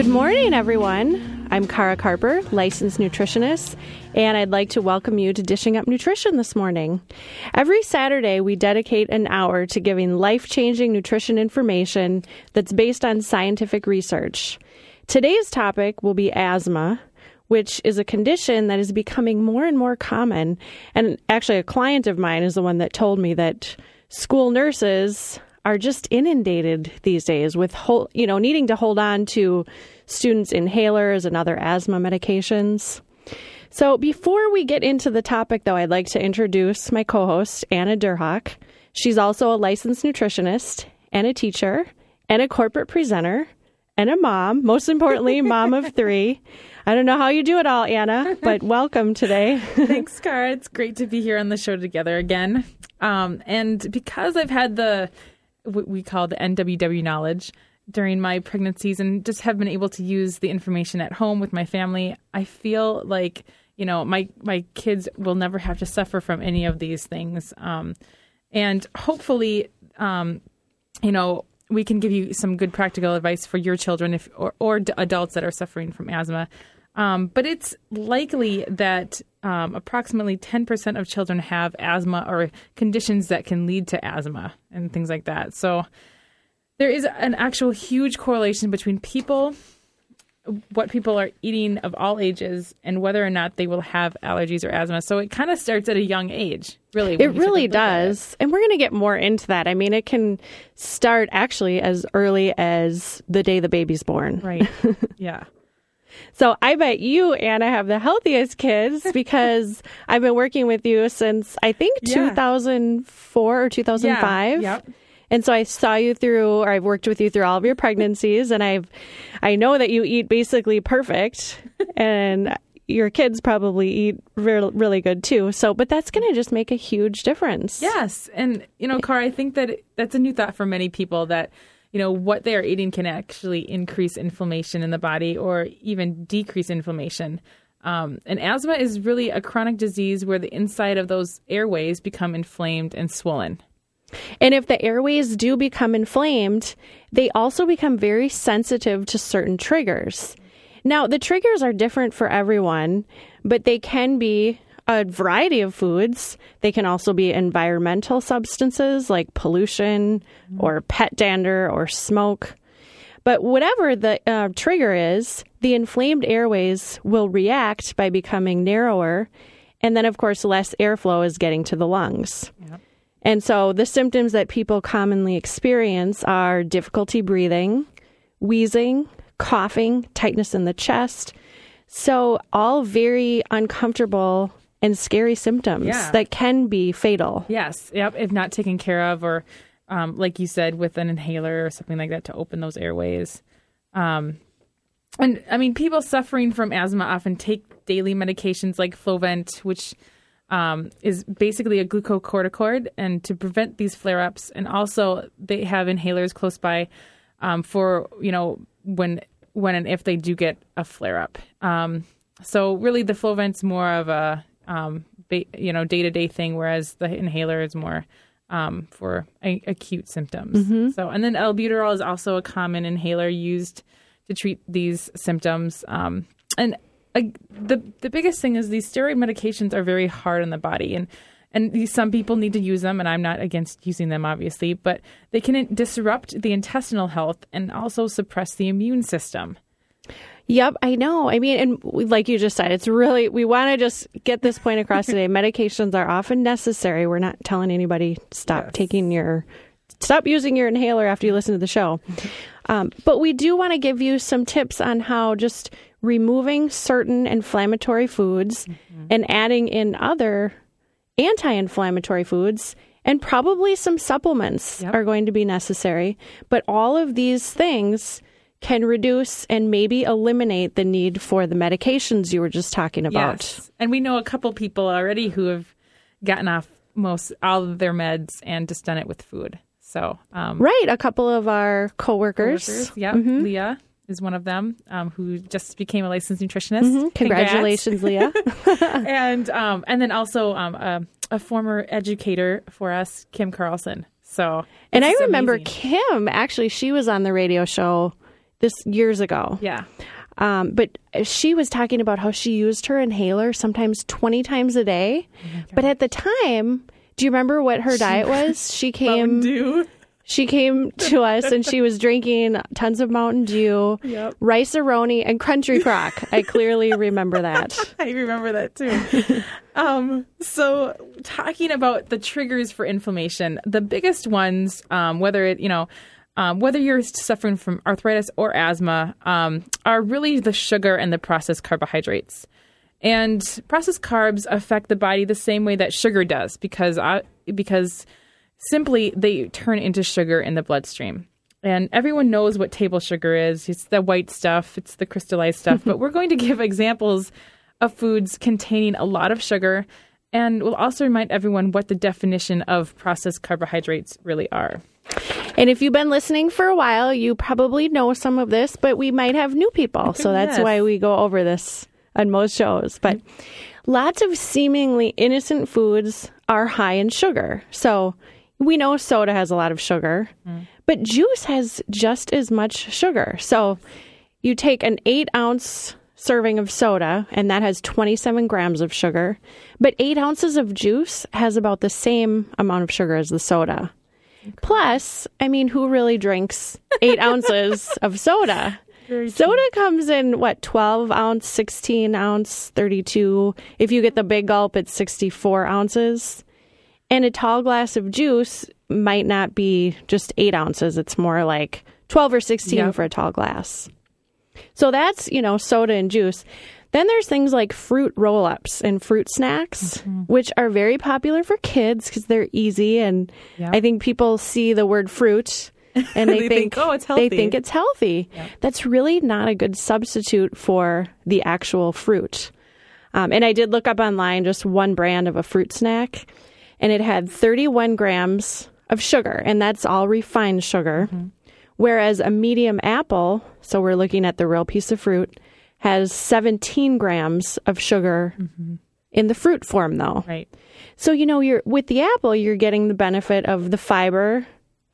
Good morning, everyone. I'm Kara Carper, licensed nutritionist, and I'd like to welcome you to Dishing Up Nutrition this morning. Every Saturday, we dedicate an hour to giving life changing nutrition information that's based on scientific research. Today's topic will be asthma, which is a condition that is becoming more and more common. And actually, a client of mine is the one that told me that school nurses are just inundated these days with whole, you know needing to hold on to students inhalers and other asthma medications. So before we get into the topic though, I'd like to introduce my co-host Anna Derhak. She's also a licensed nutritionist and a teacher and a corporate presenter and a mom, most importantly, mom of 3. I don't know how you do it all, Anna, but welcome today. Thanks, Kara. It's great to be here on the show together again. Um, and because I've had the what we call the NWW knowledge during my pregnancies and just have been able to use the information at home with my family, I feel like you know my my kids will never have to suffer from any of these things. Um, and hopefully, um, you know, we can give you some good practical advice for your children if or, or adults that are suffering from asthma. Um, but it's likely that um, approximately 10% of children have asthma or conditions that can lead to asthma and things like that. So there is an actual huge correlation between people, what people are eating of all ages, and whether or not they will have allergies or asthma. So it kind of starts at a young age, really. It really does. It. And we're going to get more into that. I mean, it can start actually as early as the day the baby's born. Right. yeah. So I bet you, Anna, have the healthiest kids because I've been working with you since I think yeah. 2004 or 2005. Yeah. Yep. And so I saw you through, or I've worked with you through all of your pregnancies, and I've, I know that you eat basically perfect, and your kids probably eat really, really good too. So, but that's going to just make a huge difference. Yes, and you know, Car, I think that that's a new thought for many people that you know, what they are eating can actually increase inflammation in the body or even decrease inflammation. Um, and asthma is really a chronic disease where the inside of those airways become inflamed and swollen. And if the airways do become inflamed, they also become very sensitive to certain triggers. Now, the triggers are different for everyone, but they can be a variety of foods. They can also be environmental substances like pollution or pet dander or smoke. But whatever the uh, trigger is, the inflamed airways will react by becoming narrower. And then, of course, less airflow is getting to the lungs. Yep. And so the symptoms that people commonly experience are difficulty breathing, wheezing, coughing, tightness in the chest. So, all very uncomfortable and scary symptoms yeah. that can be fatal. Yes. Yep. If not taken care of, or um, like you said, with an inhaler or something like that to open those airways. Um, and I mean, people suffering from asthma often take daily medications like Flovent, which um, is basically a glucocorticoid, and to prevent these flare ups. And also, they have inhalers close by um, for you know when when and if they do get a flare up. Um, so really, the Flovent's more of a um, ba- you know, day to day thing, whereas the inhaler is more um, for a- acute symptoms. Mm-hmm. So, and then albuterol is also a common inhaler used to treat these symptoms. Um, and uh, the the biggest thing is these steroid medications are very hard on the body, and and these, some people need to use them, and I'm not against using them, obviously, but they can disrupt the intestinal health and also suppress the immune system. Yep, I know. I mean, and like you just said, it's really, we want to just get this point across today. Medications are often necessary. We're not telling anybody stop yes. taking your, stop using your inhaler after you listen to the show. Um, but we do want to give you some tips on how just removing certain inflammatory foods mm-hmm. and adding in other anti inflammatory foods and probably some supplements yep. are going to be necessary. But all of these things can reduce and maybe eliminate the need for the medications you were just talking about. Yes. And we know a couple people already who have gotten off most all of their meds and just done it with food. So, um, Right, a couple of our coworkers. coworkers, yeah, Leah is one of them um, who just became a licensed nutritionist. Mhm. Congratulations, Leah. and um, and then also um, a, a former educator for us, Kim Carlson. So, and I remember amazing. Kim, actually, she was on the radio show this years ago. yeah, Um, but she was talking about how she used her inhaler sometimes 20 times a day. but at the time, do you remember what her diet was? She came she came to us and she was drinking tons of Mountain Dew, Yep. Rice-A-Roni, and Country Crock. I clearly remember that. I remember that too. um, so, talking about the triggers for inflammation, the biggest ones, um, whether it you know, um, whether you're suffering from arthritis or asthma, um, are really the sugar and the processed carbohydrates. And processed carbs affect the body the same way that sugar does, because I, because simply they turn into sugar in the bloodstream. And everyone knows what table sugar is. It's the white stuff, it's the crystallized stuff. but we're going to give examples of foods containing a lot of sugar. And we'll also remind everyone what the definition of processed carbohydrates really are. And if you've been listening for a while, you probably know some of this, but we might have new people. Oh, so that's Yes. why we go over this on most shows. But lots of seemingly innocent foods are high in sugar. So we know soda has a lot of sugar, mm. but juice has just as much sugar. So you take an eight ounce serving of soda, and that has 27 grams of sugar, but eight ounces of juice has about the same amount of sugar as the soda. Plus, I mean, who really drinks eight ounces of soda? Soda comes in what, 12 ounce, 16 ounce, 32. If you get the big gulp, it's 64 ounces. And a tall glass of juice might not be just eight ounces, it's more like 12 or 16 Yep. for a tall glass. So that's, you know, soda and juice. Then there's things like fruit roll ups and fruit snacks, which are very popular for kids because they're easy. And Yeah. I think people see the word fruit and they, They think, "Oh, it's healthy. They think it's healthy. That's really not a good substitute for the actual fruit. Um, and I did look up online just one brand of a fruit snack, and it had 31 grams of sugar, and that's all refined sugar. Whereas a medium apple, so we're looking at the real piece of fruit, has 17 grams of sugar in the fruit form, though. Right. So you know, you're with the apple, you're getting the benefit of the fiber,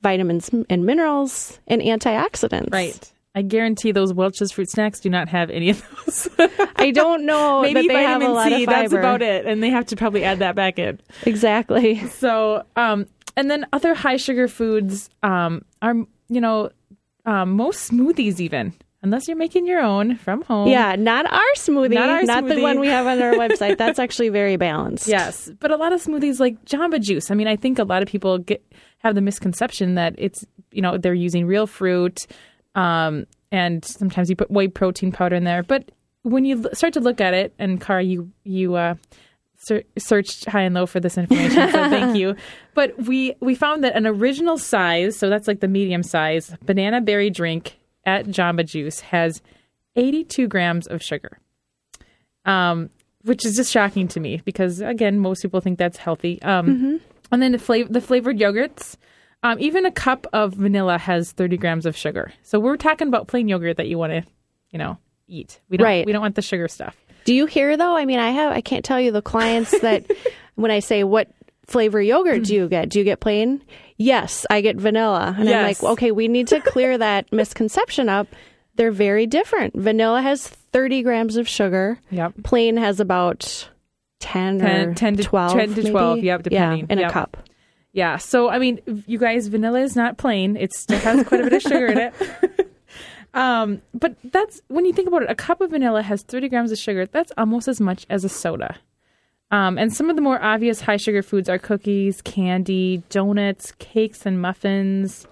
vitamins and minerals, and antioxidants. Right. I guarantee those Welch's fruit snacks do not have any of those. I don't know Maybe that they have vitamin a lot C. of fiber. That's about it, and they have to probably add that back in. Exactly. So, um, and then other high sugar foods um, are, you know, um, most smoothies even, unless you're making your own from home. Yeah, not our smoothie, Not not, our the one we have on our website. That's actually very balanced. Yes, but a lot of smoothies like Jamba Juice. I mean, I think a lot of people get have the misconception that it's you know they're using real fruit, um, and sometimes you put whey protein powder in there. But when you start to look at it, and Kara, you you uh, ser- searched high and low for this information, so thank you. But we we found that an original size, so that's like the medium size banana berry drink at Jamba Juice has 82 grams of sugar um, which is just shocking to me because again, most people think that's healthy. Um, And then the, flav- the flavored yogurts, um, even a cup of vanilla has 30 grams of sugar. So we're talking about plain yogurt that you want to, you know, eat. We don't. Right. We don't want the sugar stuff. Do you hear though? I mean, I have. I can't tell you the clients that when I say what flavor yogurt do you get? Do you get plain? Yes, I get vanilla, and I'm like, okay, we need to clear that misconception up. They're very different. Vanilla has 30 grams of sugar. Yep. Plain has about 10, 10 or 10 to 12. 10 to 12, maybe. yep, depending. Yeah, in Yep. a cup. Yeah. So I mean, you guys, vanilla is not plain. It still has quite a bit of sugar in it. um, but that's when you think about it. A cup of vanilla has 30 grams of sugar. That's almost as much as a soda. Um, and some of the more obvious high sugar foods are cookies, candy, donuts, cakes, and muffins.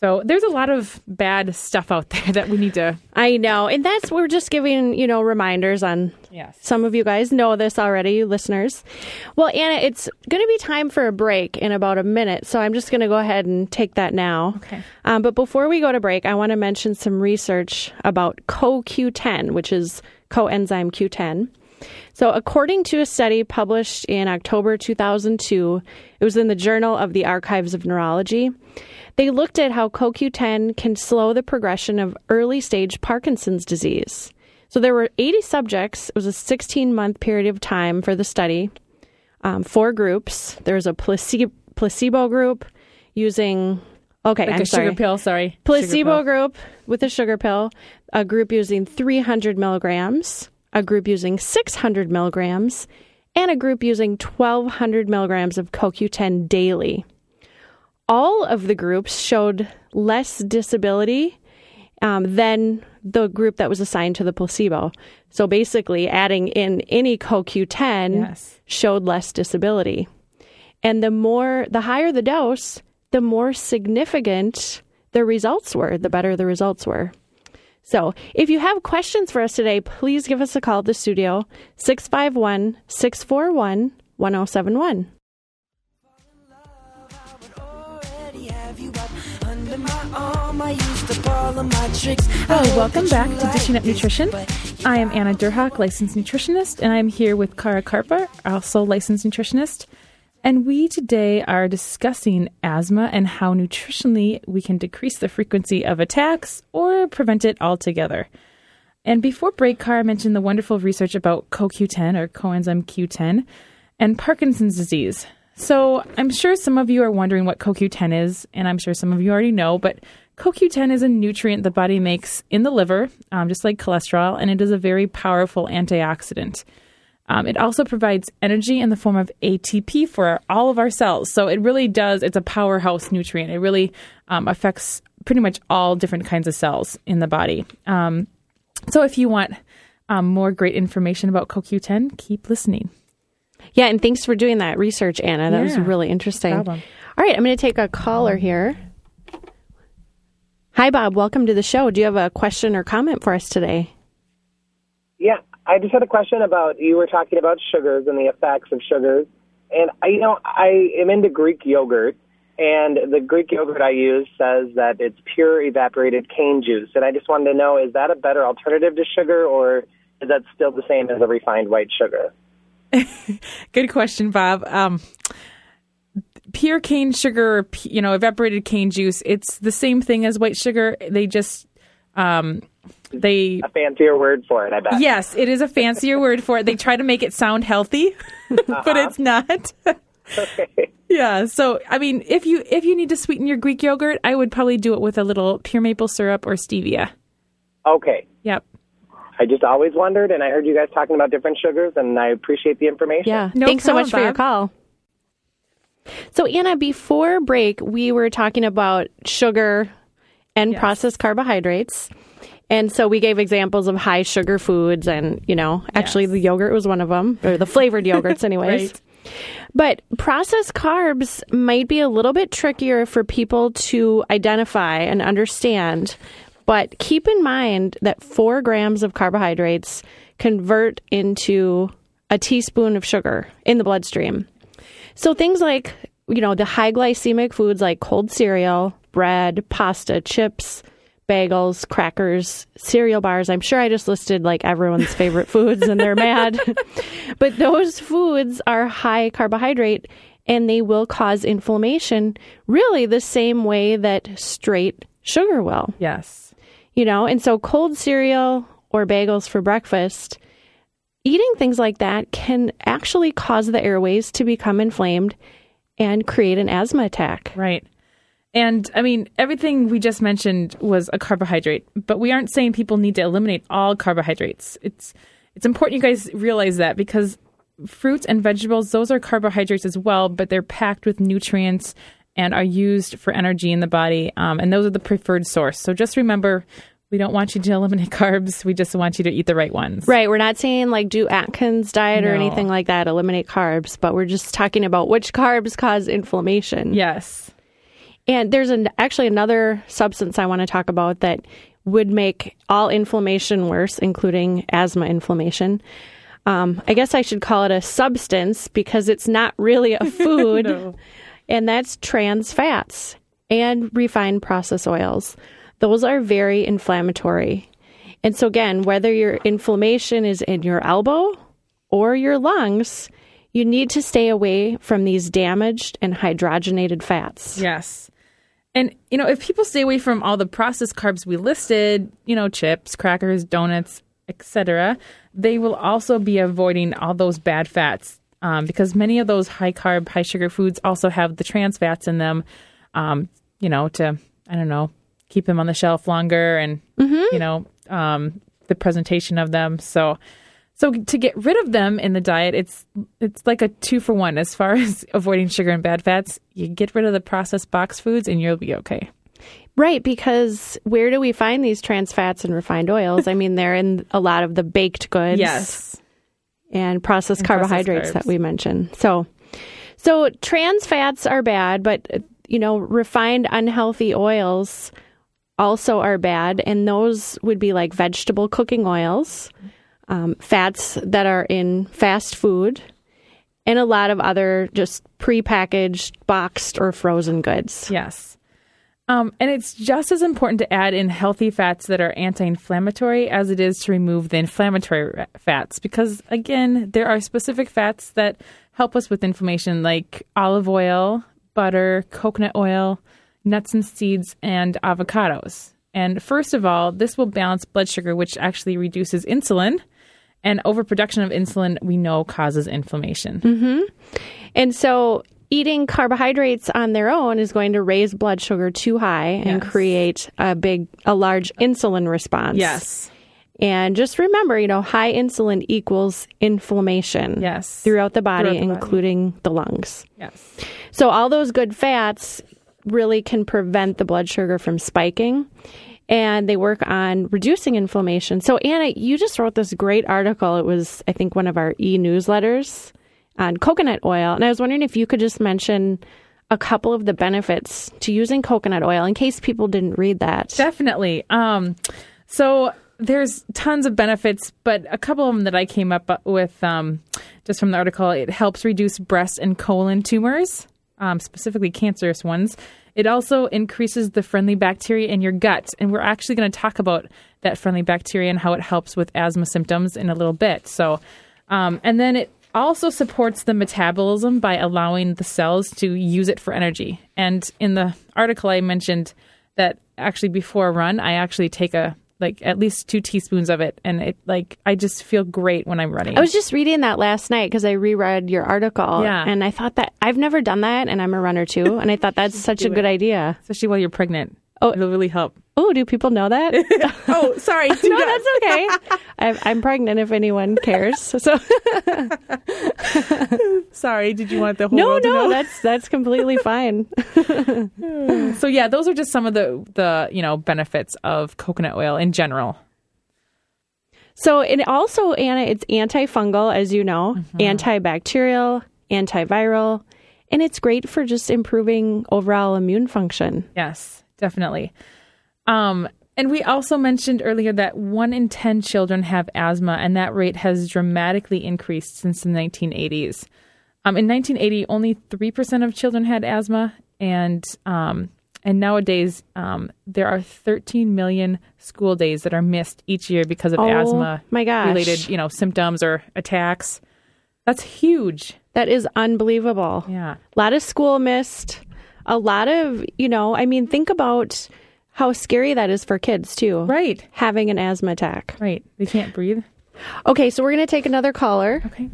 So there's a lot of bad stuff out there that we need to. I know. And that's, we're just giving, you know, reminders on Yes. Some of you guys know this already, you listeners. Well, Anna, it's going to be time for a break in about a minute, so I'm just going to go ahead and take that now. Okay. Um, but before we go to break, I want to mention some research about CoQ10, which is coenzyme Q10. So, according to a study published in October 2002, it was in the Journal of the Archives of Neurology. They looked at how CoQ10 can slow the progression of early stage Parkinson's disease. So there were 80 subjects. It was a 16 month period of time for the study. Um, four groups. There was a placebo, placebo group using, okay, Like I'm a sorry. sugar pill, sorry. Placebo pill. group with a sugar pill, a group using 300 milligrams, a group using 600 milligrams, and a group using 1200 milligrams of CoQ10 daily. All of the groups showed less disability um, than the group that was assigned to the placebo. So basically, adding in any CoQ10 Yes. showed less disability. And the more, the higher the dose, the more significant the results were, the better the results were. So, if you have questions for us today, please give us a call at the studio 651 641 1071. Oh, welcome back to Dishing Up Nutrition. I am Anna Derhak, licensed nutritionist, and I'm here with Kara Carper, also licensed nutritionist. And we today are discussing asthma and how nutritionally we can decrease the frequency of attacks or prevent it altogether. And before break, Kara mentioned the wonderful research about CoQ10 or coenzyme Q10 and Parkinson's disease. So I'm sure some of you are wondering what CoQ10 is, and I'm sure some of you already know, but CoQ10 is a nutrient the body makes in the liver, um, just like cholesterol, and it is a very powerful antioxidant. Um, it also provides energy in the form of ATP for all of our cells. So it really does, it's a powerhouse nutrient. It really um, affects pretty much all different kinds of cells in the body. Um, so if you want um, more great information about CoQ10, keep listening. Yeah, and thanks for doing that research, Anna. That was really interesting. problem. All right, I'm going to take a caller here. Hi, Bob. Welcome to the show. Do you have a question or comment for us today? Yeah, I just had a question about you were talking about sugars and the effects of sugars, and I, you know, I am into Greek yogurt, and the Greek yogurt I use says that it's pure evaporated cane juice, and I just wanted to know is that a better alternative to sugar, or is that still the same as a refined white sugar? Good question, Bob. Um, pure cane sugar, you know, evaporated cane juice, it's the same thing as white sugar. They just, um, they A fancier word for it, I bet. Yes, it is a fancier word for it. They try to make it sound healthy, but it's uh-huh. not. Okay. yeah. So, I mean, if you if you need to sweeten your Greek yogurt, I would probably do it with a little pure maple syrup or stevia. Okay. Yep. I just always wondered, and I heard you guys talking about different sugars, and I appreciate the information. Yeah. No Thanks so problem, much for your call. So, Anna, before break, we were talking about sugar and Yes. processed carbohydrates. And so we gave examples of high sugar foods, and, you know, actually Yes. the yogurt was one of them, or the flavored yogurts, anyways. Right. But processed carbs might be a little bit trickier for people to identify and understand. But keep in mind that four grams of carbohydrates convert into a teaspoon of sugar in the bloodstream. So things like, you know, the high glycemic foods like cold cereal, bread, pasta, chips, bagels, crackers, cereal bars. I'm sure I just listed like everyone's favorite foods and they're mad. but those foods are high carbohydrate and they will cause inflammation really the same way that straight sugar will Yes. you know and so cold cereal or bagels for breakfast eating things like that can actually cause the airways to become inflamed and create an asthma attack Right. And I mean, everything we just mentioned was a carbohydrate, but we aren't saying people need to eliminate all carbohydrates. It's it's important you guys realize that because fruits and vegetables, those are carbohydrates as well, but they're packed with nutrients and are used for energy in the body. Um, and those are the preferred source. So just remember, we don't want you to eliminate carbs. We just want you to eat the right ones. right we're not saying like do atkins diet or anything like that eliminate carbs but we're just talking about which carbs cause inflammation Yes. And there's an, actually another substance I want to talk about that would make all inflammation worse, including asthma inflammation. Um, I guess I should call it a substance because it's not really a food, No. and that's trans fats and refined process oils. Those are very inflammatory. And so, again, whether your inflammation is in your elbow or your lungs, you need to stay away from these damaged and hydrogenated fats. Yes. And you know, if people stay away from all the processed carbs we listed, you know, chips, crackers, donuts, etc., they will also be avoiding all those bad fats um, because many of those high carb, high sugar foods also have the trans fats in them. Um, you know, to I don't know, keep them on the shelf longer, and you know, um, the presentation of them. So. So to get rid of them in the diet, it's it's like a two for one as far as avoiding sugar and bad fats. You get rid of the processed box foods, and you'll be okay. Right, because where do we find these trans fats and refined oils? I mean, they're in a lot of the baked goods. Yes, and processed And carbohydrates carbs. that we mentioned. So, so trans fats are bad, but you know, refined unhealthy oils also are bad, and those would be like vegetable cooking oils, um, fats that are in fast food, and a lot of other just prepackaged, boxed, or frozen goods. yes. Um, and it's just as important to add in healthy fats that are anti-inflammatory as it is to remove the inflammatory fats, because again, there are specific fats that help us with inflammation, like olive oil, butter, coconut oil, nuts and seeds, and avocados. And first of all, this will balance blood sugar, which actually reduces insulin. And overproduction of insulin, we know, causes inflammation. Mm-hmm. And so eating carbohydrates on their own is going to raise blood sugar too high and Yes. create a big a large insulin response. Yes. And just remember, you know, high insulin equals inflammation. Yes. Throughout the body, Throughout the body. including the lungs. Yes. So all those good fats really can prevent the blood sugar from spiking. And they work on reducing inflammation. So Anna, you just wrote this great article. It was, I think, one of our e-newsletters on coconut oil. And I was wondering if you could just mention a couple of the benefits to using coconut oil in case people didn't read that. Definitely. Um, so there's tons of benefits, but a couple of them that I came up with um, just from the article, it helps reduce breast and colon tumors, um, specifically cancerous ones. It also increases the friendly bacteria in your gut, and we're actually going to talk about that friendly bacteria and how it helps with asthma symptoms in a little bit. So, um, and then it also supports the metabolism by allowing the cells to use it for energy. And in the article, I mentioned that actually before a run, I actually take a like at least two teaspoons of it, and it like I just feel great when I'm running. I was just reading that last night because I reread your article. Yeah. And I thought that I've never done that, and I'm a runner too. And I thought that's such a good idea. especially while you're pregnant. Oh. it'll really help. Oh, do people know that? Oh, sorry. no, that's okay. I'm, I'm pregnant if anyone cares. So sorry. Did you want the whole no, world to no, that's that's completely fine. So yeah, those are just some of the the you know benefits of coconut oil in general. So it also, Anna, it's antifungal, as you know, Mm-hmm. antibacterial, antiviral, and it's great for just improving overall immune function. Yes, definitely. Um, and we also mentioned earlier that one in 10 children have asthma, and that rate has dramatically increased since the 1980s. Um, in 1980, only 3% of children had asthma, and um, and nowadays um, there are 13 million school days that are missed each year because of Oh, asthma my gosh. related, you know, symptoms or attacks. That's huge. That is unbelievable. Yeah. A lot of school missed. A lot of, you know, I mean, think about how scary that is for kids too. Right. Having an asthma attack. Right. They can't breathe. Okay, so we're going to take another caller. Okay.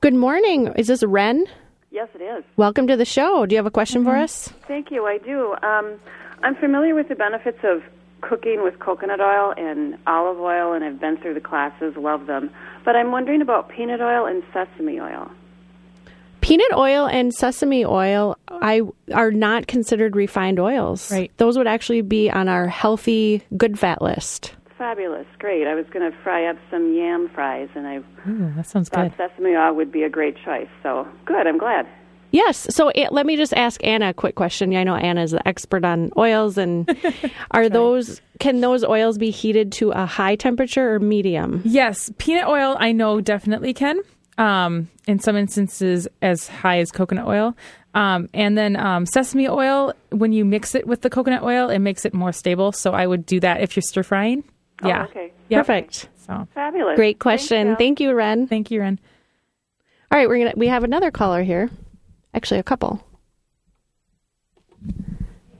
Good morning. Is this Ren? Yes, it is. Welcome to the show. Do you have a question for us? Thank you. I do. Um, I'm familiar with the benefits of cooking with coconut oil and olive oil, and I've been through the classes, love them. But I'm wondering about peanut oil and sesame oil. Peanut oil and sesame oil I are not considered refined oils. Right. Those would actually be on our healthy good fat list. Fabulous. Great. I was going to fry up some yam fries, and I Ooh, that sounds thought good. sesame oil would be a great choice. So good. I'm glad. Yes. So eh, let me just ask Anna a quick question. I know Anna is the expert on oils, and are those can those oils be heated to a high temperature or medium? Yes, peanut oil I know definitely can. Um, in some instances, as high as coconut oil. Um, and then um, sesame oil, when you mix it with the coconut oil, it makes it more stable. So I would do that if you're stir frying. Oh, yeah. okay. Yep. Perfect. So Fabulous. Great question. Thank Thank you, Ren. thank you, Ren. All right, we're gonna we have another caller here. Actually, a couple.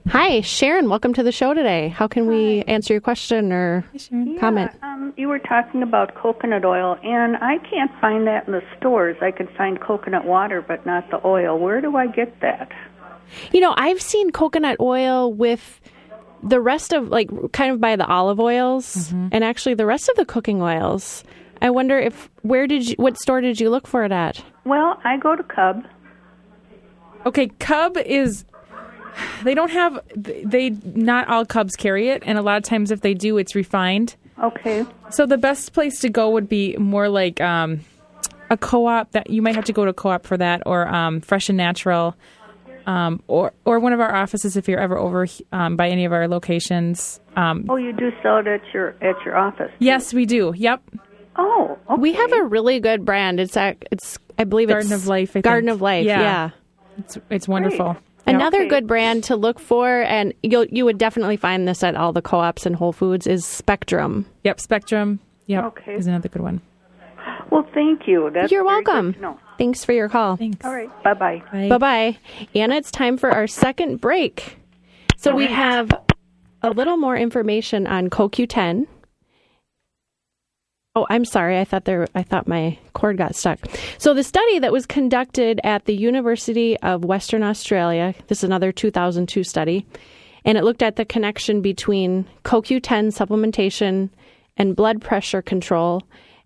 Hi, Sharon. Welcome to the show today. How can we answer your question or comment? Um, you were talking about coconut oil, and I can't find that in the stores. I can find coconut water, but not the oil. Where do I get that? You know, I've seen coconut oil with the rest of like kind of by the olive oils and actually the rest of the cooking oils. I wonder if where did you what store did you look for it at? Well, I go to Cub. Okay, Cub is. They don't have. They not all Cubs carry it, and a lot of times if they do, it's refined. Okay. So the best place to go would be more like um, a co-op that you might have to go to a co-op for that, or um, Fresh and Natural, um, or or one of our offices if you're ever over um, by any of our locations. Um, Oh, you do sell it at your at your office. yes, we do. Yep. Oh, okay. We have a really good brand. It's ac- it's I believe Garden it's of Life, I Garden think. of Life. Yeah. yeah. It's it's wonderful. Yep. Another Okay. good brand to look for, and you'll you would definitely find this at all the co-ops and Whole Foods, is Spectrum. Yep. Spectrum. Yep. Okay. Is another good one. Well, thank you. That's You're welcome. to. Thanks for your call. Thanks. All right. Bye bye. Bye. Bye bye. Anna, it's time for our second break. So we have a little more information on CoQ10. Oh, I'm sorry. I thought there. I thought my cord got stuck. So the study that was conducted at the University of Western Australia. This is another 2002 study, and it looked at the connection between CoQ10 supplementation and blood pressure control,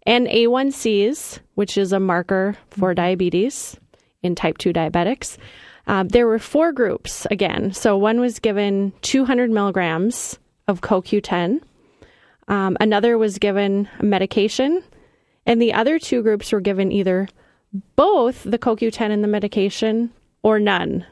and A1Cs, which is a marker for diabetes in type 2 diabetics. Um, there were four groups again. So one was given 200 milligrams of CoQ10. Um, another was given medication, and the other two groups were given either both the CoQ10 and the medication or none.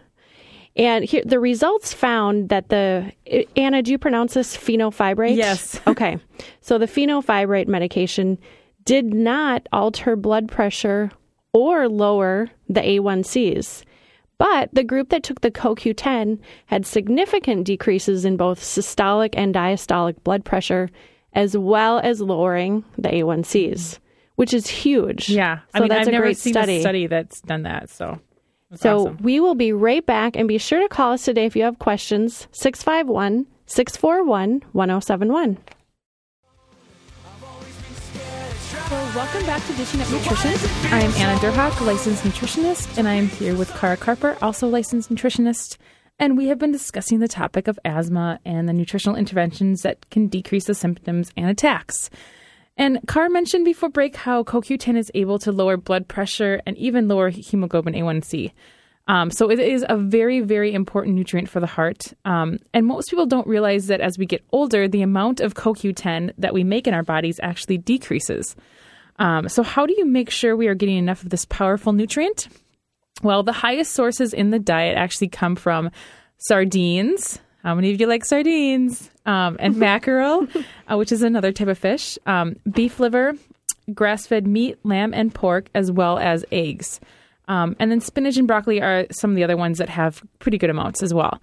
And here, the results found that the Anna, do you pronounce this fenofibrate? Yes. okay. So the fenofibrate medication did not alter blood pressure or lower the A1Cs. But the group that took the CoQ10 had significant decreases in both systolic and diastolic blood pressure, as well as lowering the A1Cs, which is huge. Yeah. I So mean, that's I've a never great seen study. a study that's done that. So. that's So awesome. we will be right back and be sure to call us today if you have questions 651 641 1071. So welcome back to Dishing Up Nutrition. I am Anna Derhak, licensed nutritionist, and I am here with Kara Carper, also licensed nutritionist. And we have been discussing the topic of asthma and the nutritional interventions that can decrease the symptoms and attacks. And Kara mentioned before break how CoQ10 is able to lower blood pressure and even lower hemoglobin A1C. Um, so it is a very, very important nutrient for the heart. Um, and most people don't realize that as we get older, the amount of CoQ10 that we make in our bodies actually decreases. Um, so, how do you make sure we are getting enough of this powerful nutrient? Well, the highest sources in the diet actually come from sardines. How many of you like sardines? Um, and mackerel, uh, which is another type of fish, um, beef liver, grass fed meat, lamb, and pork, as well as eggs. Um, and then spinach and broccoli are some of the other ones that have pretty good amounts as well.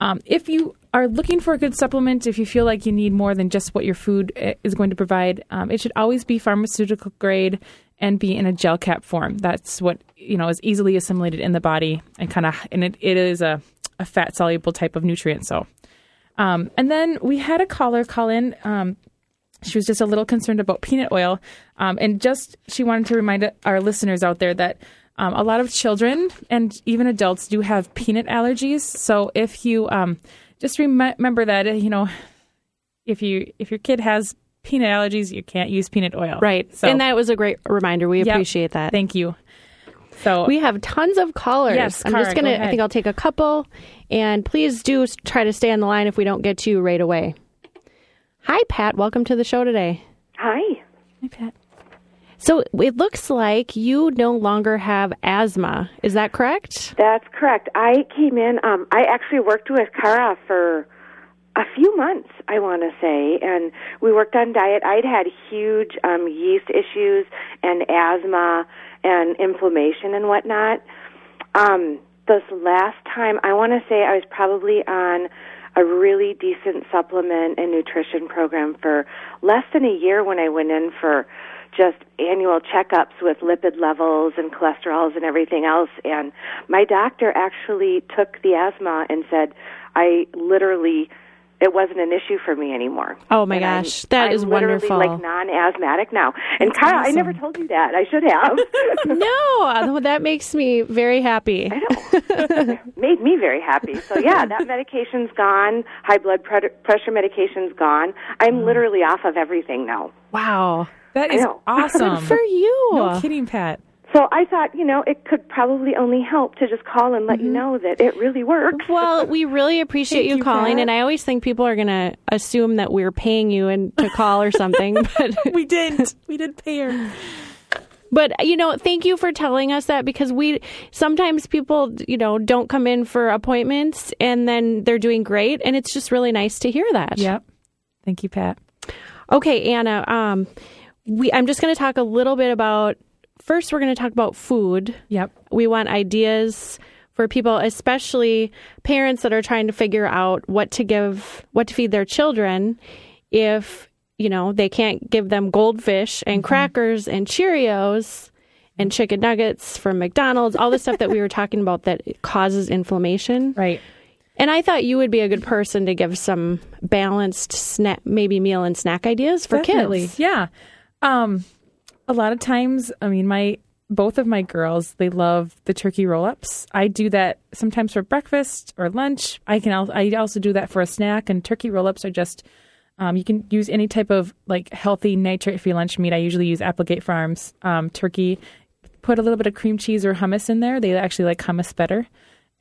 Um, if you are looking for a good supplement, if you feel like you need more than just what your food is going to provide, um, it should always be pharmaceutical grade and be in a gel cap form. That's what you know is easily assimilated in the body and kind of and it, it is a, a fat soluble type of nutrient. So, um, and then we had a caller call in. Um, she was just a little concerned about peanut oil, um, and just she wanted to remind our listeners out there that um, a lot of children and even adults do have peanut allergies. So if you um, just rem- remember that, you know, if you if your kid has peanut allergies, you can't use peanut oil. Right. So and that was a great reminder. We Yep. appreciate that. Thank you. So We have tons of callers. Yes, I'm Kara, just gonna. I ahead. think I'll take a couple, and please do try to stay on the line if we don't get to you right away. Hi, Pat. Welcome to the show today. Hi. Hi, Pat. So it looks like you no longer have asthma. Is that correct? That's correct. I came in. Um, I actually worked with Kara for a few months, I want to say, and we worked on diet. I'd had huge um, yeast issues and asthma and inflammation and whatnot. Um, this last time, I want to say I was probably on a really decent supplement and nutrition program for less than a year when I went in for just annual checkups with lipid levels and cholesterols and everything else. And my doctor actually took the asthma and said, I literally it wasn't an issue for me anymore. Oh my And I'm- gosh, that I'm is literally wonderful. Like non-asthmatic now. And Kara, I never told you that. I should have. no, uh, that makes me very happy. Made me very happy. So yeah, that medication's gone. High blood pre- pressure medication's gone. I'm Mm. literally off of everything now. Wow. That I is know. awesome. Good for you. No kidding, Pat. So I thought, you know, it could probably only help to just call and let you know that it really works. Mm-hmm. Well, we really appreciate you you, calling, and I always think people are going to assume that we're paying you and to call or something. But, We didn't. We did pay her. but you know, thank you for telling us that because we sometimes people, you know, don't come in for appointments and then they're doing great, and it's just really nice to hear that. Yep. Thank you, Pat. Okay, Anna. Um, we I'm just going to talk a little bit about. First, we're going to talk about food. Yep. We want ideas for people, especially parents that are trying to figure out what to give, what to feed their children if, you know, they can't give them goldfish and crackers and Cheerios and chicken nuggets from McDonald's, all the stuff that we were talking about that causes inflammation. Right. And I thought you would be a good person to give some balanced snack, maybe meal and snack ideas for Definitely. kids. Yeah. Um, a lot of times, I mean, my both of my girls they love the turkey roll-ups. I do that sometimes for breakfast or lunch. I can al- I also do that for a snack. And turkey roll-ups are just um, you can use any type of like healthy nitrate-free lunch meat. I usually use Applegate Farms um, turkey. Put a little bit of cream cheese or hummus in there. They actually like hummus better.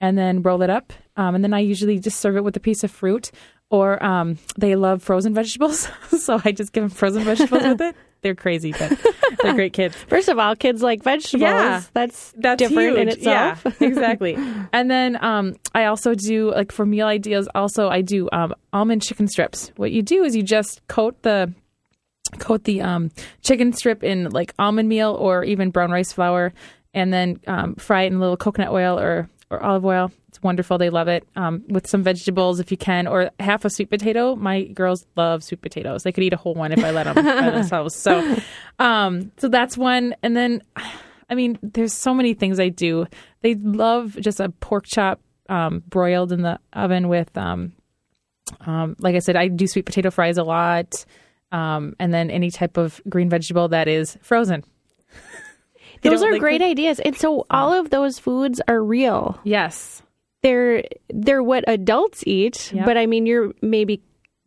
And then roll it up. Um, and then I usually just serve it with a piece of fruit. Or um, they love frozen vegetables, so I just give them frozen vegetables with it. They're crazy, but they're great kids. First of all, kids like vegetables. Yeah. That's, That's different in huge. itself. Yeah, exactly. and then um, I also do like for meal ideas. Also, I do um, almond chicken strips. What you do is you just coat the coat the um, chicken strip in like almond meal or even brown rice flour, and then um, fry it in a little coconut oil or or olive oil. It's wonderful. They love it um, with some vegetables if you can, or half a sweet potato. My girls love sweet potatoes. They could eat a whole one if I let them by themselves. So, um, so that's one. And then, I mean, there's so many things I do. They love just a pork chop um, broiled in the oven with, um, um, like I said, I do sweet potato fries a lot, um, and then any type of green vegetable that is frozen. Those are like- great ideas. And so all of those foods are real. Yes. They're they're what adults eat, Yep. but I mean you're maybe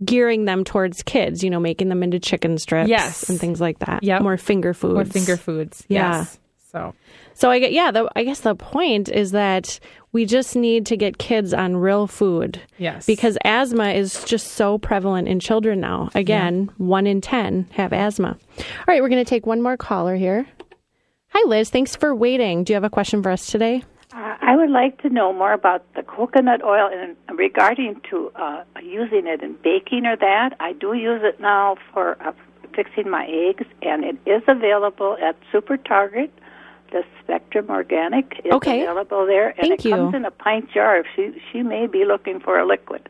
gearing them towards kids, you know, making them into chicken strips Yes. and things like that. Yep. More finger foods. More finger foods. Yeah. Yes. So So I get yeah, the, I guess the point is that we just need to get kids on real food. Yes. Because asthma is just so prevalent in children now. Again, 1 in 10 have asthma. All right, we're going to take one more caller here. Hi Liz, thanks for waiting. Do you have a question for us today? Uh, I would like to know more about the coconut oil and regarding to uh, using it in baking or that. I do use it now for uh, fixing my eggs, and it is available at Super Target. The Spectrum Organic is Okay. available there, and Thank it comes you. in a pint jar. If she she may be looking for a liquid.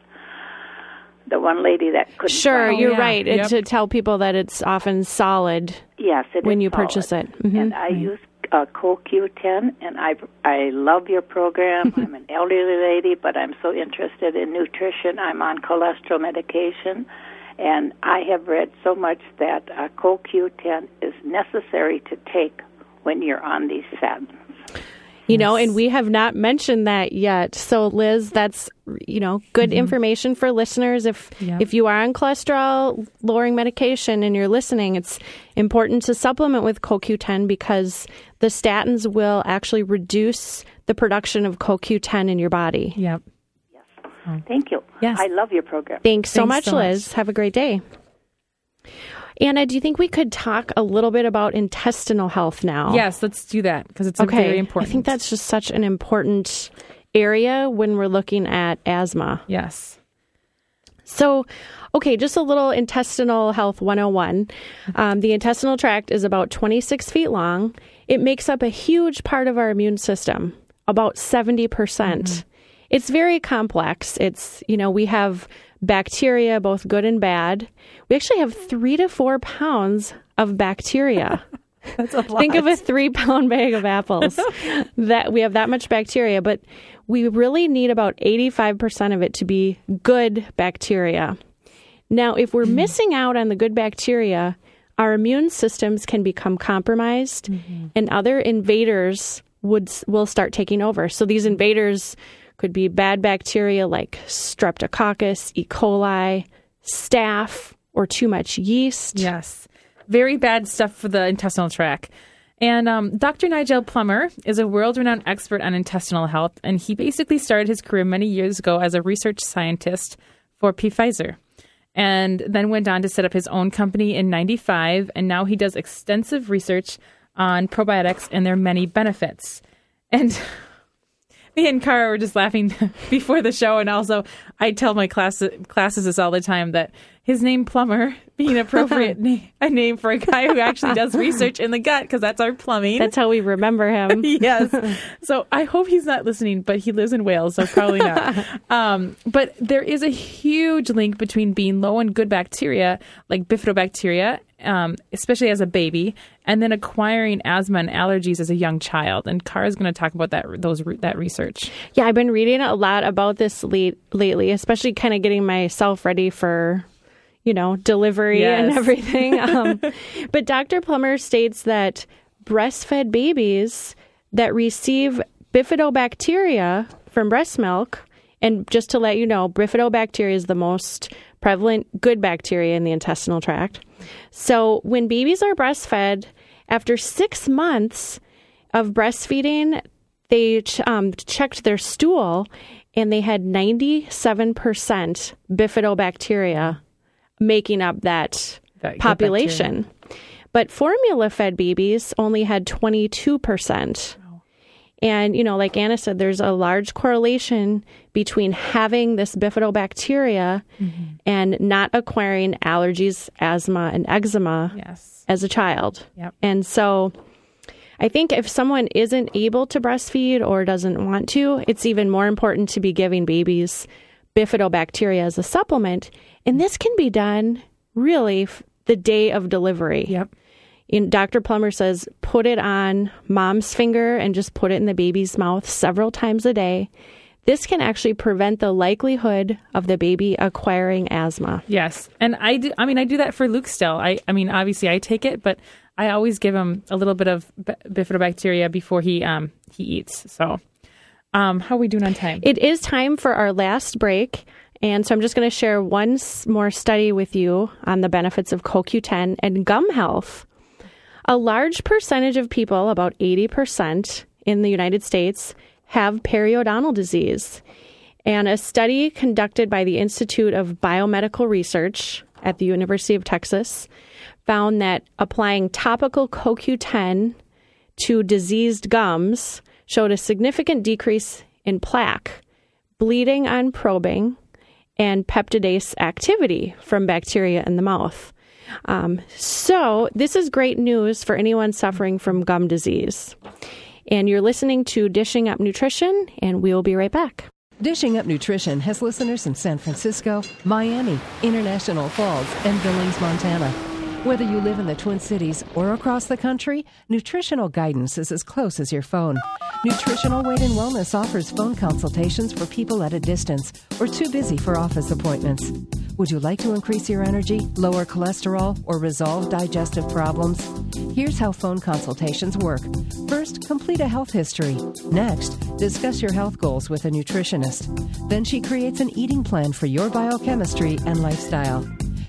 The one lady that could Sure, find you're yeah. right. Yep. To tell people that it's often solid. Yes, it when is you purchase solid. it. Mhm. And I use uh, CoQ10, and I I love your program. I'm an elderly lady, but I'm so interested in nutrition. I'm on cholesterol medication, and I have read so much that uh, CoQ10 is necessary to take when you're on these statins. You know, and we have not mentioned that yet. So Liz, that's you know, good mm-hmm. information for listeners if Yeah. if you are on cholesterol lowering medication and you're listening, it's important to supplement with CoQ10 because the statins will actually reduce the production of CoQ10 in your body. Yep. Thank you. Yes. I love your program. Thanks so Thanks much, so much. Liz. Have a great day. Anna, do you think we could talk a little bit about intestinal health now? Yes, let's do that because it's Okay. very important. I think that's just such an important area when we're looking at asthma. yes. So, okay, just a little intestinal health 101. Um, the intestinal tract is about 26 feet long. It makes up a huge part of our immune system, about 70%. percent It's very complex. It's, you know, we have bacteria, both good and bad. We actually have three to four pounds of bacteria. That's a lot. Think of a three pound bag of apples. that we have that much bacteria, but we really need about 85% of it to be good bacteria. Now, if we're mm. missing out on the good bacteria, our immune systems can become compromised mm-hmm. and other invaders would will start taking over. So these invaders could be bad bacteria like streptococcus, E. coli, staph, or too much yeast. Yes. Very bad stuff for the intestinal tract. And um, Dr. Nigel Plummer is a world renowned expert on intestinal health, and he basically started his career many years ago as a research scientist for Pfizer. And then went on to set up his own company in 95, and now he does extensive research on probiotics and their many benefits. And me and Kara were just laughing before the show, and also I tell my class classes this all the time that his name Plumber being appropriate na- a name for a guy who actually does research in the gut because that's our plumbing. That's how we remember him. yes. So I hope he's not listening, but he lives in Wales, so probably not. um, but there is a huge link between being low in good bacteria, like bifidobacteria, um, especially as a baby, and then acquiring asthma and allergies as a young child. And Kara's going to talk about that those that research. Yeah, I've been reading a lot about this late, lately, especially kind of getting myself ready for, you know, delivery and everything. Um, but Dr. Plummer states that breastfed babies that receive bifidobacteria from breast milk, and just to let you know, bifidobacteria is the most prevalent good bacteria in the intestinal tract. So when babies are breastfed, after six months of breastfeeding, they ch- um, checked their stool and they had 97% bifidobacteria making up that, That population. But formula fed babies only had 22%. And, you know, like Anna said, there's a large correlation between having this bifidobacteria mm-hmm. and not acquiring allergies, asthma, and eczema Yes. as a child. Yep. And so I think if someone isn't able to breastfeed or doesn't want to, it's even more important to be giving babies bifidobacteria as a supplement. And this can be done really f- the day of delivery. Yep. In, Dr. Plummer says put it on mom's finger and just put it in the baby's mouth several times a day. This can actually prevent the likelihood of the baby acquiring asthma. Yes, and I do. I mean, I do that for Luke still. I, I mean, obviously, I take it, but I always give him a little bit of bifidobacteria before he um he eats. So, um, how are we doing on time? It is time for our last break. And so I'm just going to share one more study with you on the benefits of CoQ10 and gum health. A large percentage of people, about 80% in the United States, have periodontal disease. And a study conducted by the Institute of Biomedical Research at the University of Texas found that applying topical CoQ10 to diseased gums showed a significant decrease in plaque, bleeding on probing, and peptidase activity from bacteria in the mouth. Um, so, this is great news for anyone suffering from gum disease. And you're listening to Dishing Up Nutrition, and we'll be right back. Dishing Up Nutrition has listeners in San Francisco, Miami, International Falls, and Billings, Montana. Whether you live in the Twin Cities or across the country, nutritional guidance is as close as your phone. Nutritional Weight and Wellness offers phone consultations for people at a distance or too busy for office appointments. Would you like to increase your energy, lower cholesterol, or resolve digestive problems? Here's how phone consultations work. First, complete a health history. Next, discuss your health goals with a nutritionist. Then she creates an eating plan for your biochemistry and lifestyle.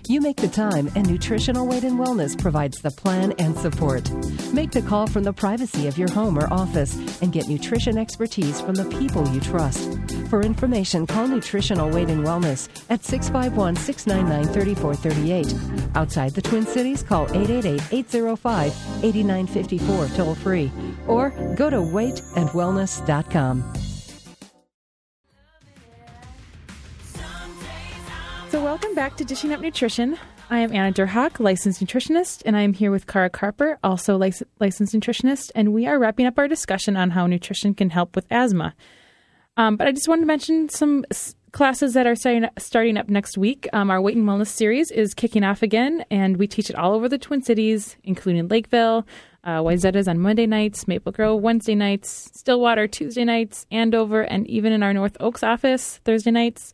You make the time, and Nutritional Weight and Wellness provides the plan and support. Make the call from the privacy of your home or office and get nutrition expertise from the people you trust. For information, call Nutritional Weight and Wellness at 651 699 3438. Outside the Twin Cities, call 888 805 8954 toll free or go to weightandwellness.com. So, welcome back to Dishing Up Nutrition. I am Anna Derhak, licensed nutritionist, and I am here with Kara Carper, also lic- licensed nutritionist, and we are wrapping up our discussion on how nutrition can help with asthma. Um, but I just wanted to mention some s- classes that are starting, starting up next week. Um, our Weight and Wellness series is kicking off again, and we teach it all over the Twin Cities, including Lakeville, uh, Wayzata's on Monday nights, Maple Grove Wednesday nights, Stillwater Tuesday nights, Andover, and even in our North Oaks office Thursday nights.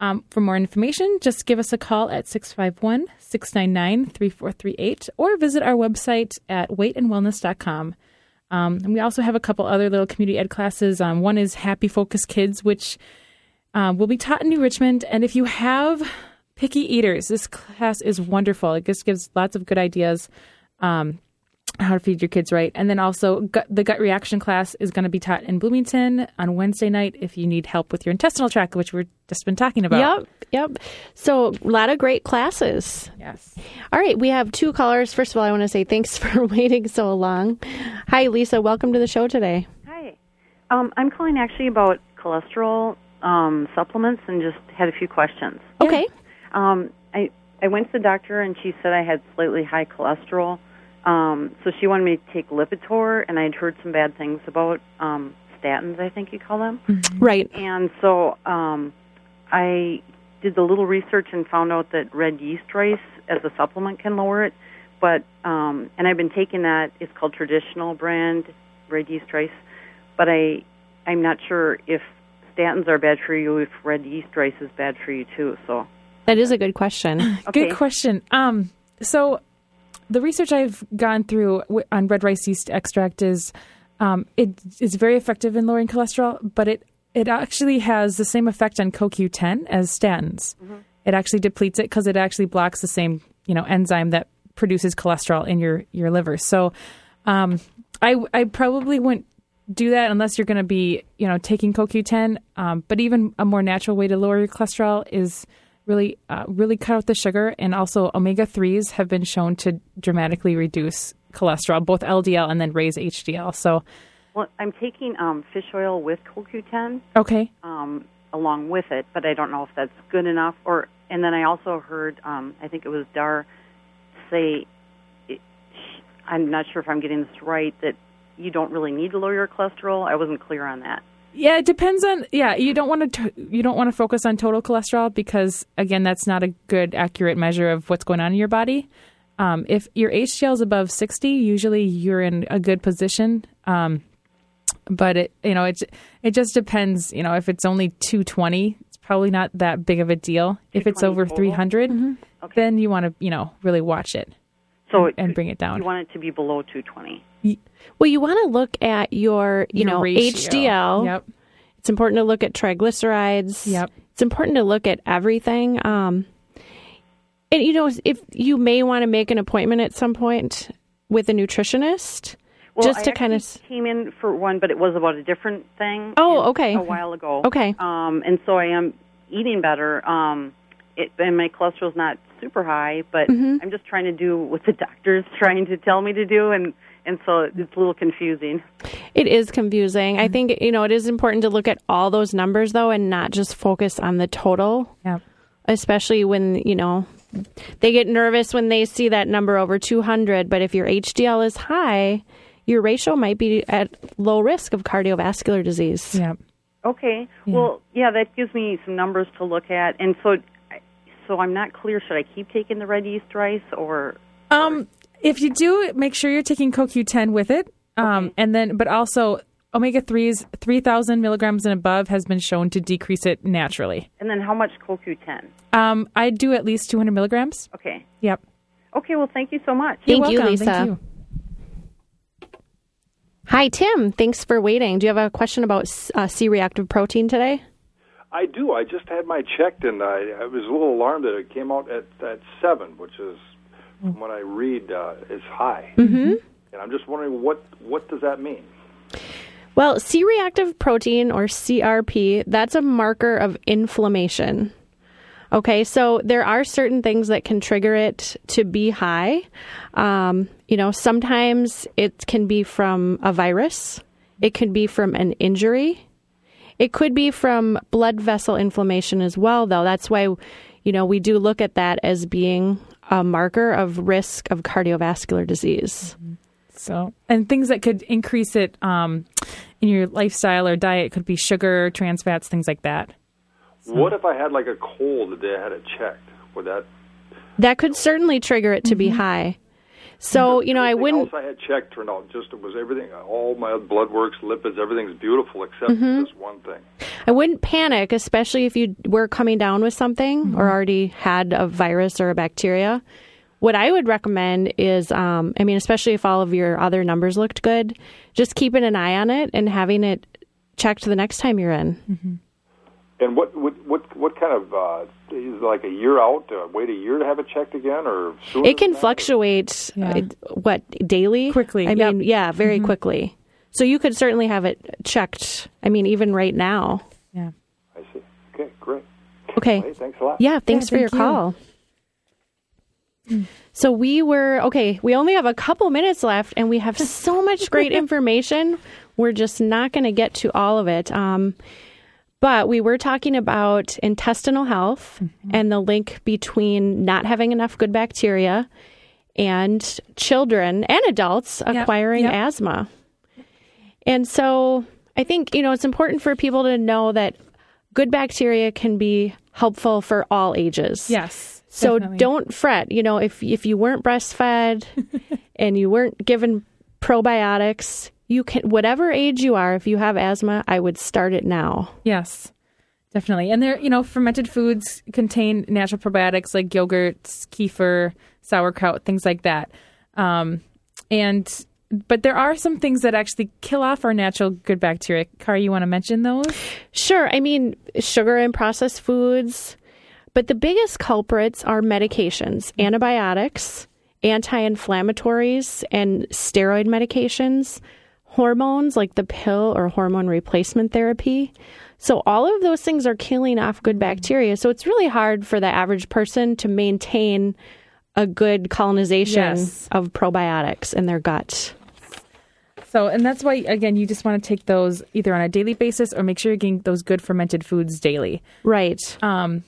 Um, for more information, just give us a call at 651 699 3438 or visit our website at weightandwellness.com. Um, and we also have a couple other little community ed classes. Um, one is Happy Focus Kids, which um, will be taught in New Richmond. And if you have picky eaters, this class is wonderful. It just gives lots of good ideas. Um, how to feed your kids right. And then also, gut, the gut reaction class is going to be taught in Bloomington on Wednesday night if you need help with your intestinal tract, which we've just been talking about. Yep, yep. So, a lot of great classes. Yes. All right, we have two callers. First of all, I want to say thanks for waiting so long. Hi, Lisa. Welcome to the show today. Hi. Um, I'm calling actually about cholesterol um, supplements and just had a few questions. Okay. Um, I I went to the doctor and she said I had slightly high cholesterol. Um, so she wanted me to take Lipitor, and I'd heard some bad things about um, statins. I think you call them. Right. And so um, I did a little research and found out that red yeast rice as a supplement can lower it. But um, and I've been taking that. It's called traditional brand red yeast rice. But I I'm not sure if statins are bad for you. If red yeast rice is bad for you too. So That is a good question. Okay. Good question. Um, so the research I've gone through on red rice yeast extract is um, it is very effective in lowering cholesterol, but it it actually has the same effect on CoQ10 as statins. It actually depletes it because it actually blocks the same you know enzyme that produces cholesterol in your your liver. So um, I I probably wouldn't do that unless you're going to be you know taking CoQ10. Um, but even a more natural way to lower your cholesterol is really uh, really cut out the sugar and also omega 3s have been shown to dramatically reduce cholesterol both ldl and then raise hdl so well, I'm taking um, fish oil with CoQ10. okay um, along with it, but I don't know if that's good enough. Or and then I also heard, um, I think it was Dar say, it, I'm not sure if I'm getting this right, that you don't really need to lower your cholesterol. I wasn't clear on that. Yeah it depends on yeah you don't want to you don't want to focus on total cholesterol because again that's not a good accurate measure of what's going on in your body. Um, if your hdl is above 60 usually you're in a good position um, but it you know it it just depends you know if it's only 220 it's probably not that big of a deal. If it's 220 over total? 300 then you want to you know really watch it So and, and bring it down You want it to be below 220. Well, you want to look at your, you Your know, ratio. HDL. Yep. It's important to look at triglycerides. Yep. It's important to look at everything. Um, and you know, if you may want to make an appointment at some point with a nutritionist, Well, just I to kind of. came in for one, but it was about a different thing. Oh, okay. A while ago. Okay. Um, and so I am eating better. Um, it, and my cholesterol's not super high, but Mhm. I'm just trying to do what the doctor's trying to tell me to do, and and so it's a little confusing. It is confusing. Mm-hmm. I think you know it is important to look at all those numbers though, and not just focus on the total. Yep. Especially when you know they get nervous when they see that number over 200. But if your HDL is high, your ratio might be at low risk of cardiovascular disease. yeah Okay. Well, yeah, that gives me some numbers to look at, and so so I'm not clear. Should I keep taking the red yeast rice or? Um, if you do, make sure you're taking CoQ10 with it. Um, and then, but also omega threes, three thousand milligrams and above has been shown to decrease it naturally. And then how much CoQ10? Um, I do at least two hundred milligrams. Okay. Yep. Okay. Well, thank you so much. Thank You're you, welcome. Lisa. Thank you. Hi, Tim. Thanks for waiting. Do you have a question about uh, C-reactive protein today? I do. I just had my checked, and I, I was a little alarmed that it came out at at seven, which is from what I read uh, is high. Mm-hmm. And I'm just wondering what what does that mean? Well, C reactive protein or CRP, that's a marker of inflammation. Okay, so there are certain things that can trigger it to be high. Um, you know, sometimes it can be from a virus, it can be from an injury, it could be from blood vessel inflammation as well, though. That's why, you know, we do look at that as being a marker of risk of cardiovascular disease. So, and things that could increase it um, in your lifestyle or diet could be sugar, trans fats, things like that. What if I had like a cold the day I had it checked? Would that? That could certainly trigger it to be high. So, you know, I wouldn't. else I had checked turned out just it was everything. All my blood works, lipids, everything's beautiful except Mhm. this one thing. I wouldn't panic, especially if you were coming down with something or already had a virus or a bacteria. What I would recommend is, um, I mean, especially if all of your other numbers looked good, just keeping an eye on it and having it checked the next time you're in. And what what what, what kind of uh, is like a year out? Uh, wait a year to have it checked again, or It can fluctuate, uh, what, daily? Quickly. I mean, yeah, very quickly. So you could certainly have it checked, I mean, even right now. Yeah. I see. Okay, great. Okay. Hey, thanks a lot. Yeah, thanks for thank your you. call. So we were okay, we only have a couple minutes left and we have so much great information. We're just not going to get to all of it. Um, but we were talking about intestinal health mm-hmm. and the link between not having enough good bacteria and children and adults acquiring yep. asthma. And so I think, you know, it's important for people to know that good bacteria can be helpful for all ages. Yes. So definitely. don't fret. You know, if if you weren't breastfed and you weren't given probiotics, you can whatever age you are, if you have asthma, I would start it now. Yes, definitely. And there, you know, fermented foods contain natural probiotics like yogurts, kefir, sauerkraut, things like that. Um, and but there are some things that actually kill off our natural good bacteria. Kara, you want to mention those? Sure. I mean, sugar and processed foods. But the biggest culprits are medications, antibiotics, anti inflammatories, and steroid medications, hormones like the pill or hormone replacement therapy. So, all of those things are killing off good bacteria. So, it's really hard for the average person to maintain a good colonization Yes. of probiotics in their gut. So, and that's why again, you just want to take those either on a daily basis or make sure you're getting those good fermented foods daily. Right. Um,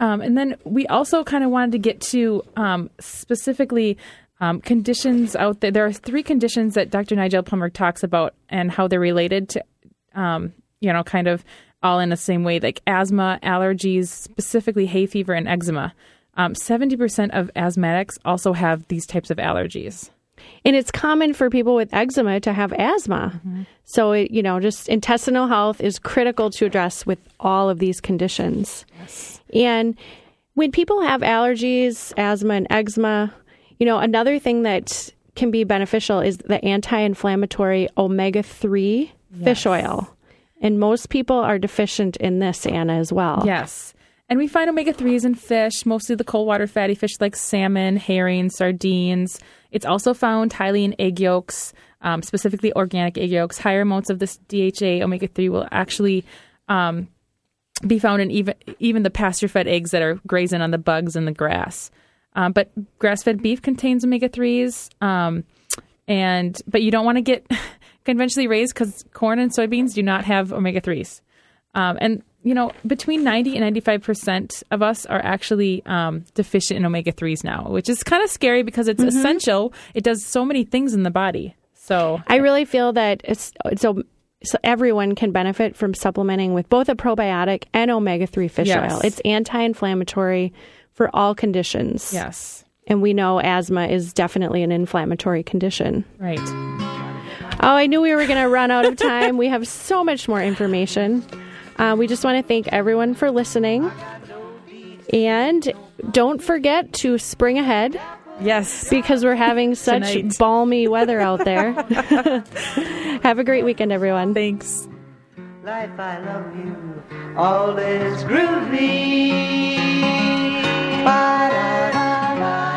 um, and then we also kind of wanted to get to um, specifically um, conditions out there. There are three conditions that Dr. Nigel Plummer talks about and how they're related to, um, you know, kind of all in the same way, like asthma, allergies, specifically hay fever and eczema. Um, 70% of asthmatics also have these types of allergies. And it's common for people with eczema to have asthma. So, it, you know, just intestinal health is critical to address with all of these conditions. And when people have allergies, asthma, and eczema, you know, another thing that can be beneficial is the anti inflammatory omega 3 fish oil. And most people are deficient in this, Anna, as well. Yes. And we find omega 3s in fish, mostly the cold water fatty fish like salmon, herring, sardines. It's also found highly in egg yolks, um, specifically organic egg yolks. Higher amounts of this DHA omega 3 will actually um, be found in even, even the pasture fed eggs that are grazing on the bugs and the grass. Um, but grass fed beef contains omega 3s. Um, and but you don't want to get conventionally raised because corn and soybeans do not have omega 3s. Um, and you know, between 90 and 95 percent of us are actually um, deficient in omega 3s now, which is kind of scary because it's Mhm. essential. It does so many things in the body. So I really feel that it's so, so everyone can benefit from supplementing with both a probiotic and omega 3 fish Yes. oil. It's anti inflammatory for all conditions. Yes. And we know asthma is definitely an inflammatory condition. right. Oh, I knew we were going to run out of time. we have so much more information. Uh, we just want to thank everyone for listening. And don't forget to spring ahead. Yes. Because we're having such Tonight. balmy weather out there. have a great weekend, everyone. Thanks. Life, I love you. All is groovy. Ba-da-da-da.